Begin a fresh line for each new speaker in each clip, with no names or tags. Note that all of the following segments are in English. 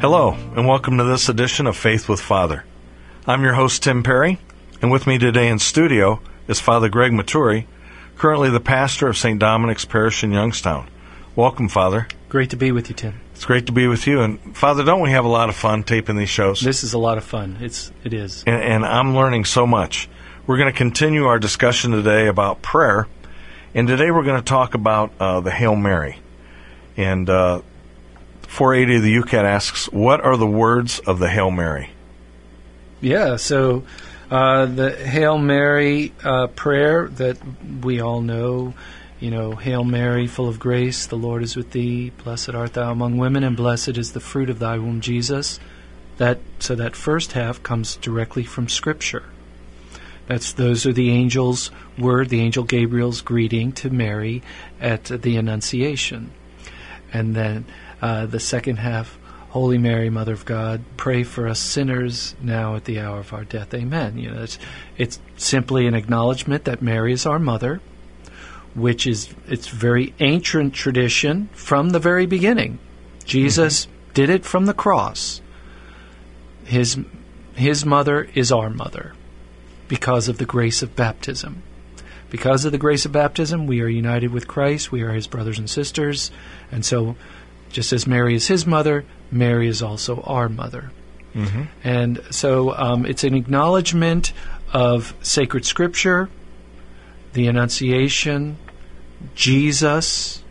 Hello, and welcome to this edition of Faith with Father. I'm your host, Tim Perry, and with me today in studio is Father Greg Maturi, currently the pastor of St. Dominic's Parish in Youngstown. Welcome, Father.
Great to be with you, Tim.
It's great to be with you. And Father, don't we have a lot of fun taping these shows?
This is a lot of fun. It's it is.
And, and I'm learning so much. We're going to continue our discussion today about prayer, and today we're going to talk about uh, the Hail Mary. And uh, 480 of the YOUCAT asks, "What are the words of the Hail Mary?"
Yeah. So. Uh, the Hail Mary uh, prayer that we all know, you know, Hail Mary, full of grace, the Lord is with thee. Blessed art thou among women, and blessed is the fruit of thy womb, Jesus. That so that first half comes directly from Scripture. That's those are the angel's word, the angel Gabriel's greeting to Mary at the Annunciation, and then uh, the second half. Holy Mary, Mother of God, pray for us sinners now at the hour of our death. Amen. You know, it's, it's simply an acknowledgement that Mary is our mother, which is it's very ancient tradition from the very beginning. Jesus mm-hmm. did it from the cross. His his mother is our mother because of the grace of baptism. Because of the grace of baptism, we are united with Christ, we are his brothers and sisters, and so just as Mary is his mother, Mary is also our mother. Mm-hmm. And so um, it's an acknowledgement of sacred scripture, the Annunciation, Jesus,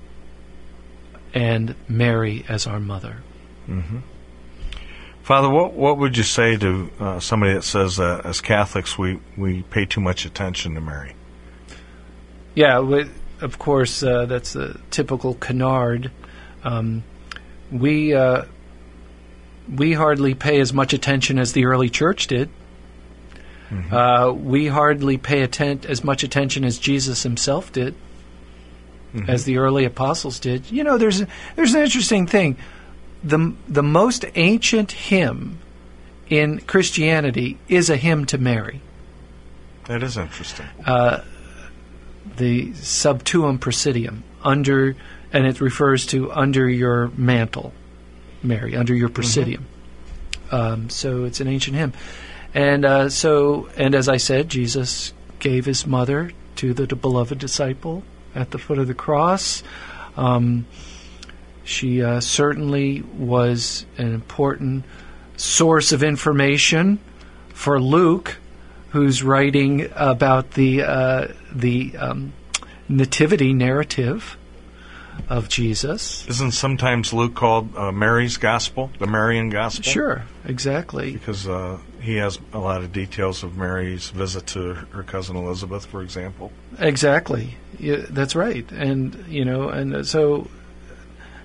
and Mary as our mother.
Mm-hmm. Father, what what would you say to uh, somebody that says as Catholics we, we pay too much attention to Mary?
Yeah, we, of course, uh, that's a typical canard. Um, we uh, we hardly pay as much attention as the early church did. Mm-hmm. Uh, we hardly pay atten- as much attention as Jesus himself did, mm-hmm. as the early apostles did. You know, there's there's an interesting thing. the The most ancient hymn in Christianity is a hymn to Mary.
That is interesting.
Uh, the Sub Tuum Praesidium under, and it refers to under your mantle. Mary under your presidium. Mm-hmm. Um, so it's an ancient hymn, and uh, so and as I said, Jesus gave his mother to the, the beloved disciple at the foot of the cross. Um, she uh, certainly was an important source of information for Luke, who's writing about the uh, the um, nativity narrative of Jesus.
Isn't sometimes Luke called uh, Mary's Gospel, the Marian Gospel?
Sure, exactly.
Because uh, he has a lot of details of Mary's visit to her cousin Elizabeth, for example.
Exactly. Yeah, that's right. And, you know, and so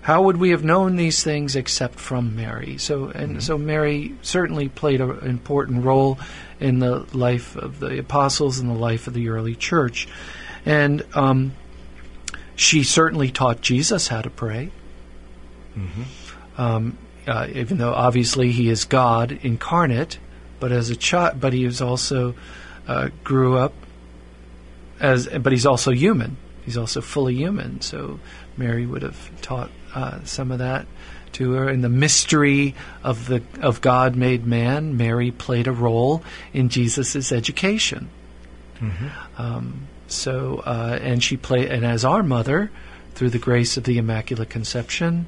how would we have known these things except from Mary? So, and mm-hmm. so Mary certainly played an important role in the life of the apostles and the life of the early church. And, um, she certainly taught Jesus how to pray. Mm-hmm. Um, uh, even though obviously he is God incarnate, but as a child, but he was also uh, grew up as, but he's also human. He's also fully human. So Mary would have taught uh, some of that to her. In the mystery of the of God made man, Mary played a role in Jesus' education. Mm-hmm. Um, so, uh, and she played, and as our mother, through the grace of the Immaculate Conception,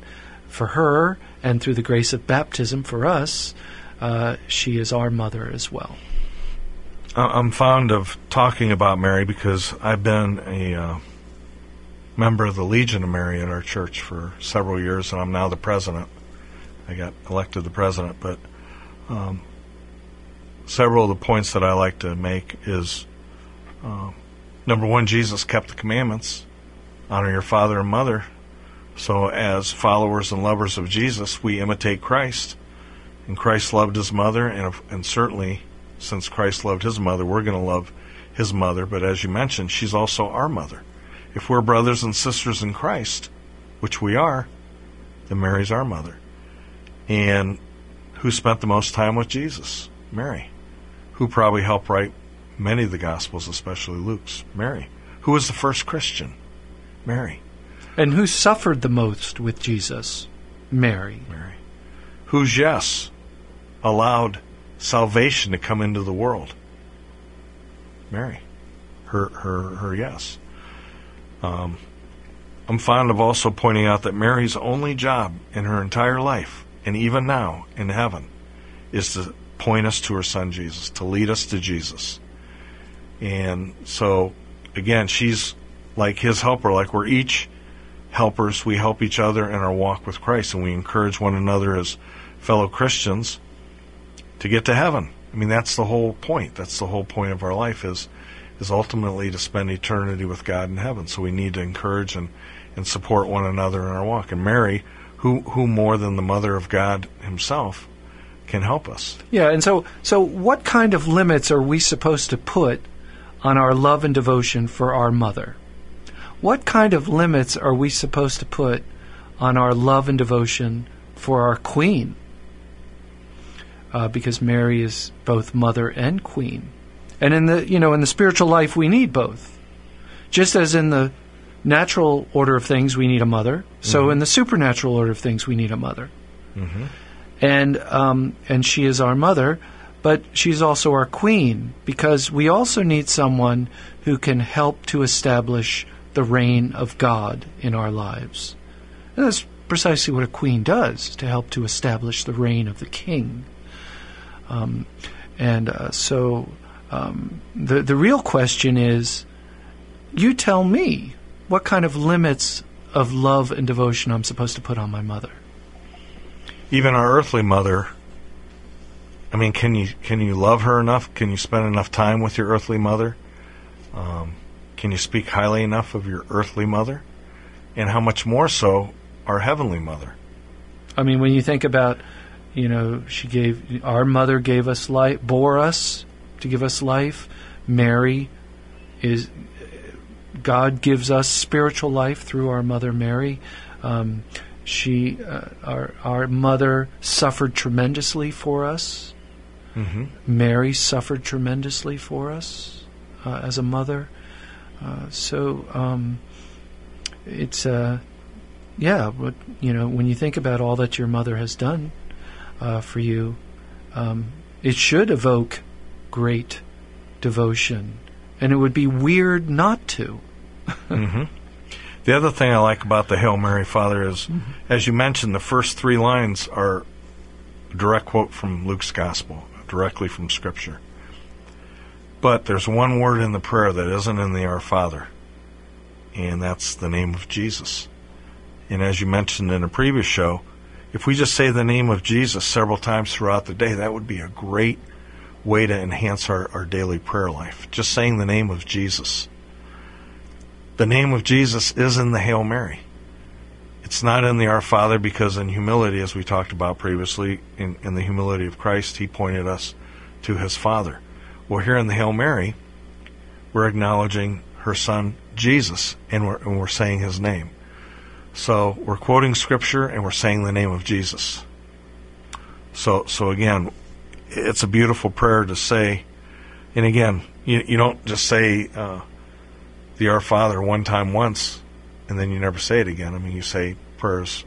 for her, and through the grace of baptism for us, uh, she is our mother as well.
I'm fond of talking about Mary because I've been a uh, member of the Legion of Mary at our church for several years, and I'm now the president. I got elected the president, but um, several of the points that I like to make is uh, number one, Jesus kept the commandments honor your father and mother. So, as followers and lovers of Jesus, we imitate Christ. And Christ loved his mother, and, and certainly, since Christ loved his mother, we're going to love his mother. But as you mentioned, she's also our mother. If we're brothers and sisters in Christ, which we are, then Mary's our mother. And who spent the most time with Jesus? Mary. Who probably helped write many of the Gospels, especially Luke's? Mary. Who was the first Christian? Mary.
And who suffered the most with Jesus? Mary.
Mary. Whose yes allowed salvation to come into the world? Mary. Her her her yes. Um, I'm fond of also pointing out that Mary's only job in her entire life, and even now in heaven, is to point us to her son Jesus, to lead us to Jesus. And so, again, she's like his helper, like we're each helpers. We help each other in our walk with Christ, and we encourage one another as fellow Christians to get to heaven. I mean, that's the whole point. That's the whole point of our life is is ultimately to spend eternity with God in heaven. So we need to encourage and, and support one another in our walk. And Mary, who who more than the mother of God himself, can help us.
Yeah, and so so what kind of limits are we supposed to put on our love and devotion for our mother? What kind of limits are we supposed to put on our love and devotion for our queen? Uh, because Mary is both mother and queen. And in the you know in the spiritual life we need both. Just as in the natural order of things we need a mother, so
Mm-hmm.
in the supernatural order of things we need a mother.
Mm-hmm.
And um, and she is our mother, but she's also our queen because we also need someone who can help to establish the reign of God in our lives. And that's precisely what a queen does to help to establish the reign of the king. Um, and uh, so um, the the real question is, you tell me what kind of limits of love and devotion I'm supposed to put on my mother.
Even our earthly mother. I mean, can you can you love her enough? Can you spend enough time with your earthly mother? Um, can you speak highly enough of your earthly mother? And how much more so our heavenly mother?
I mean, when you think about, you know, she gave our mother gave us life, bore us to give us life. Mary is God gives us spiritual life through our mother Mary. Um, she, uh, our our mother, suffered tremendously for us.
Mm-hmm.
Mary suffered tremendously for us uh, as a mother. Uh, so um, it's uh, yeah, but you know when you think about all that your mother has done uh, for you, um, it should evoke great devotion, and it would be weird not to.
hmm The other thing I like about the Hail Mary, Father, is, as you mentioned, the first three lines are a direct quote from Luke's Gospel, directly from Scripture. But there's one word in the prayer that isn't in the Our Father, and that's the name of Jesus. And as you mentioned in a previous show, if we just say the name of Jesus several times throughout the day, that would be a great way to enhance our, our daily prayer life. Just saying the name of Jesus the name of Jesus is in the Hail Mary. It's not in the Our Father because, in humility, as we talked about previously, in, in the humility of Christ, He pointed us to His Father. Well, here in the Hail Mary, we're acknowledging her Son, Jesus, and we're, and we're saying His name. So we're quoting Scripture and we're saying the name of Jesus. So, so again, it's a beautiful prayer to say. And again, you, you don't just say, uh, the Our Father one time once, and then you never say it again. I mean, you say prayers,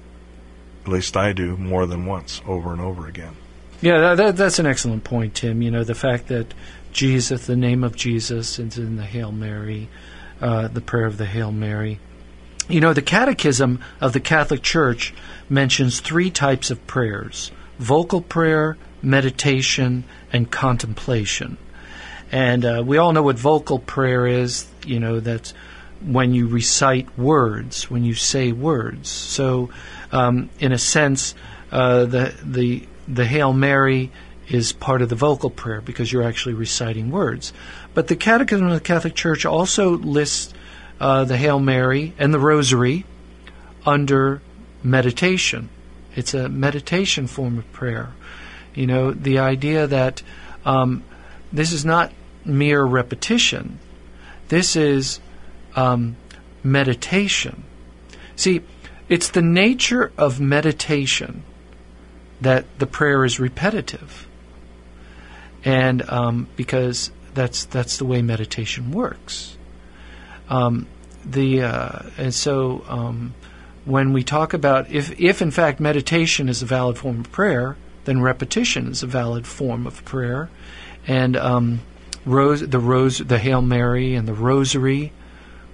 at least I do, more than once, over and over again.
Yeah, that, that, that's an excellent point, Tim. You know, the fact that Jesus, the name of Jesus, is in the Hail Mary, uh, the prayer of the Hail Mary. You know, the Catechism of the Catholic Church mentions three types of prayers vocal prayer, meditation, and contemplation. And uh, we all know what vocal prayer is. You know, that's when you recite words, when you say words. So, um, in a sense, uh, the the the Hail Mary is part of the vocal prayer because you're actually reciting words. But the Catechism of the Catholic Church also lists uh, the Hail Mary and the Rosary under meditation. It's a meditation form of prayer. You know, the idea that um, this is not mere repetition, this is um, meditation. See, it's the nature of meditation that the prayer is repetitive, and um, because that's that's the way meditation works. Um, the uh, and so um, when we talk about if if in fact meditation is a valid form of prayer, then repetition is a valid form of prayer, and um, rose the rose the Hail Mary and the Rosary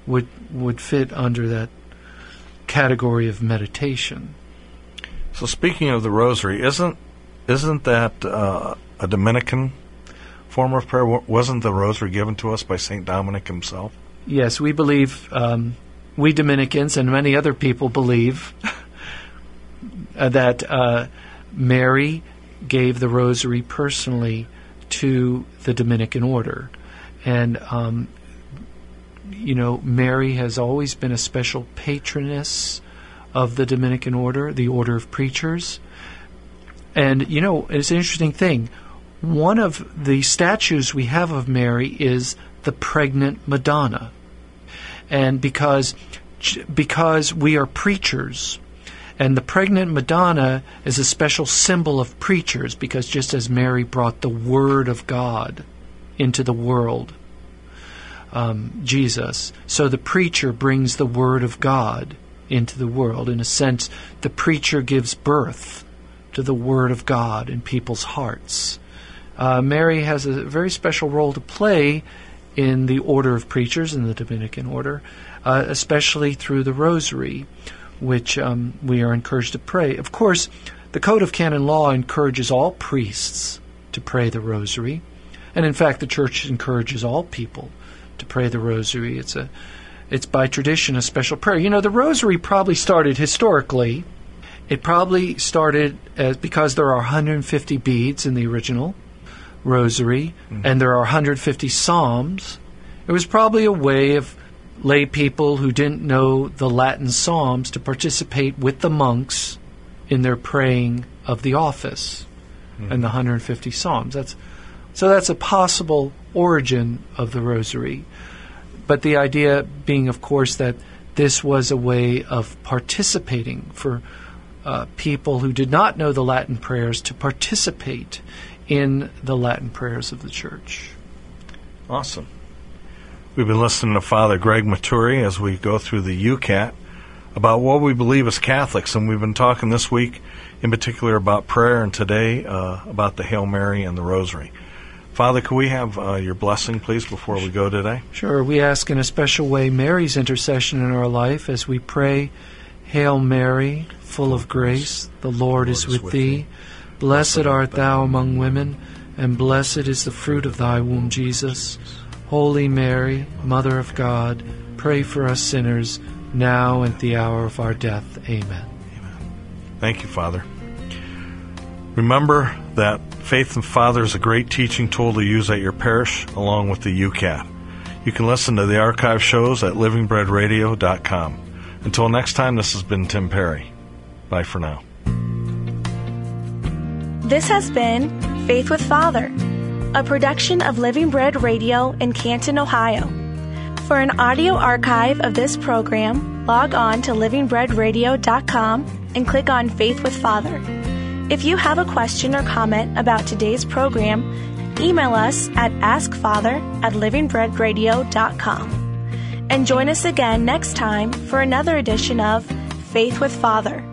would would fit under that category of meditation.
So speaking of the Rosary, isn't isn't that uh, a Dominican form of prayer? Wasn't the Rosary given to us by Saint Dominic himself?
Yes, we believe. Um, we Dominicans and many other people believe that uh, Mary gave the Rosary personally to the Dominican order, and um, you know, Mary has always been a special patroness of the Dominican order, the order of preachers. And, you know, it's an interesting thing. One of the statues we have of Mary is the pregnant Madonna. And because, because we are preachers, and the pregnant Madonna is a special symbol of preachers because just as Mary brought the Word of God into the world, um, Jesus. So the preacher brings the Word of God into the world. In a sense, the preacher gives birth to the Word of God in people's hearts. Uh, Mary has a very special role to play in the order of preachers in the Dominican order, uh, especially through the Rosary, which um, we are encouraged to pray. Of course, the Code of Canon Law encourages all priests to pray the Rosary, and in fact, the Church encourages all people to pray the rosary. It's a it's by tradition a special prayer. You know, the rosary probably started historically. It probably started as because there are 150 beads in the original rosary mm-hmm. and there are 150 psalms. It was probably a way of lay people who didn't know the Latin psalms to participate with the monks in their praying of the office mm-hmm. and the 150 psalms. That's so that's a possible origin of the rosary. But the idea being, of course, that this was a way of participating for uh, people who did not know the Latin prayers to participate in the Latin prayers of the church.
Awesome. We've been listening to Father Greg Maturi as we go through the YOUCAT about what we believe as Catholics, and we've been talking this week in particular about prayer and today uh, about the Hail Mary and the Rosary. Father, could we have uh, your blessing, please, before we go today?
Sure. We ask in a special way Mary's intercession in our life as we pray, Hail Mary, full of grace, the Lord is with thee. Blessed art thou among women, and blessed is the fruit of thy womb, Jesus. Holy Mary, Mother of God, pray for us sinners, now and at the hour of our death. Amen.
Amen. Thank you, Father. Remember that Faith and Father is a great teaching tool to use at your parish along with the YOUCAT. You can listen to the archive shows at livingbreadradio.com. Until next time, this has been Tim Perry. Bye for now.
This has been Faith with Father, a production of Living Bread Radio in Canton, Ohio. For an audio archive of this program, log on to livingbreadradio.com and click on Faith with Father. If you have a question or comment about today's program, email us at askfather at livingbreadradio.com. And join us again next time for another edition of Faith with Father.